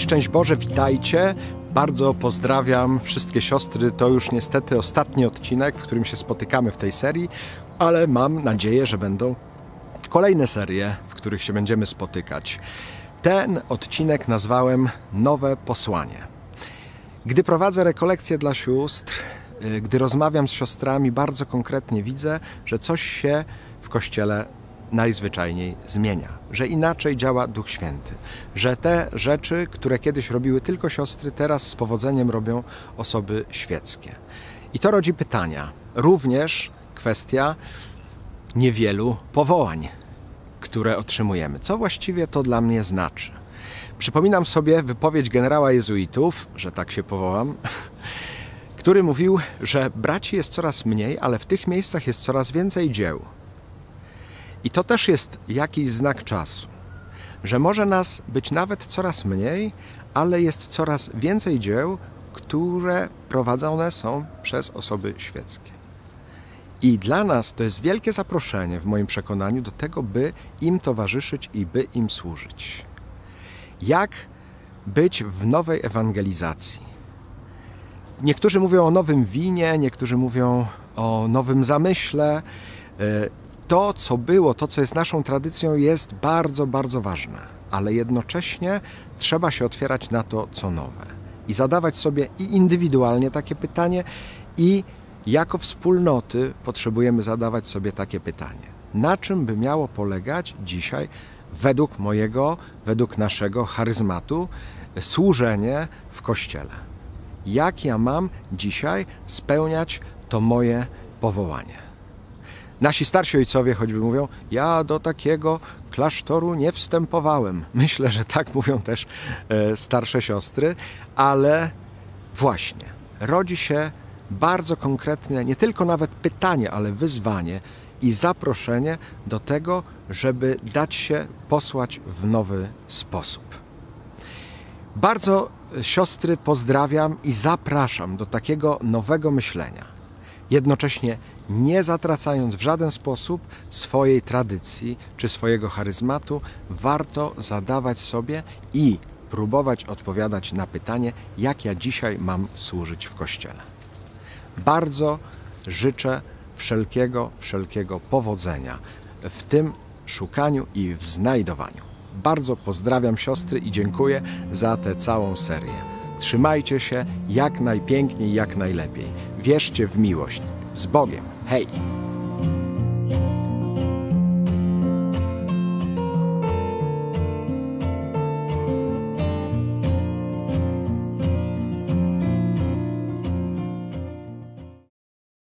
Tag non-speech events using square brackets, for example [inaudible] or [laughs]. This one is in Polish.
Szczęść Boże, witajcie. Bardzo pozdrawiam wszystkie siostry. To już niestety ostatni odcinek, w którym się spotykamy w tej serii, ale mam nadzieję, że będą kolejne serie, w których się będziemy spotykać. Ten odcinek nazwałem Nowe Posłanie. Gdy prowadzę rekolekcje dla sióstr, y, gdy rozmawiam z siostrami, bardzo konkretnie widzę, że coś się w kościele najzwyczajniej zmienia, że inaczej działa Duch Święty, że te rzeczy, które kiedyś robiły tylko siostry, teraz z powodzeniem robią osoby świeckie. I to rodzi pytania. Również kwestia niewielu powołań, które otrzymujemy. Co właściwie to dla mnie znaczy? Przypominam sobie wypowiedź generała jezuitów, że tak się powołam, [laughs] który mówił, że braci jest coraz mniej, ale w tych miejscach jest coraz więcej dzieł. I to też jest jakiś znak czasu, że może nas być nawet coraz mniej, ale jest coraz więcej dzieł, które prowadzone są przez osoby świeckie. I dla nas to jest wielkie zaproszenie, w moim przekonaniu, do tego, by im towarzyszyć i by im służyć. Jak być w nowej ewangelizacji? Niektórzy mówią o nowym winie, niektórzy mówią o nowym zamyśle. To, co było, to, co jest naszą tradycją, jest bardzo, bardzo ważne, ale jednocześnie trzeba się otwierać na to, co nowe i zadawać sobie i indywidualnie takie pytanie, i jako wspólnoty potrzebujemy zadawać sobie takie pytanie: na czym by miało polegać dzisiaj, według mojego, według naszego charyzmatu, służenie w kościele? Jak ja mam dzisiaj spełniać to moje powołanie? Nasi starsi ojcowie choćby mówią, ja do takiego klasztoru nie wstępowałem. Myślę, że tak mówią też e, starsze siostry, ale właśnie rodzi się bardzo konkretne, nie tylko nawet pytanie, ale wyzwanie i zaproszenie do tego, żeby dać się posłać w nowy sposób. Bardzo siostry pozdrawiam i zapraszam do takiego nowego myślenia. Jednocześnie nie zatracając w żaden sposób swojej tradycji czy swojego charyzmatu, warto zadawać sobie i próbować odpowiadać na pytanie, jak ja dzisiaj mam służyć w Kościele. Bardzo życzę wszelkiego, wszelkiego powodzenia w tym szukaniu i w znajdowaniu. Bardzo pozdrawiam siostry i dziękuję za tę całą serię. Trzymajcie się jak najpiękniej, jak najlepiej. Wierzcie w miłość. Z Bogiem. Hej!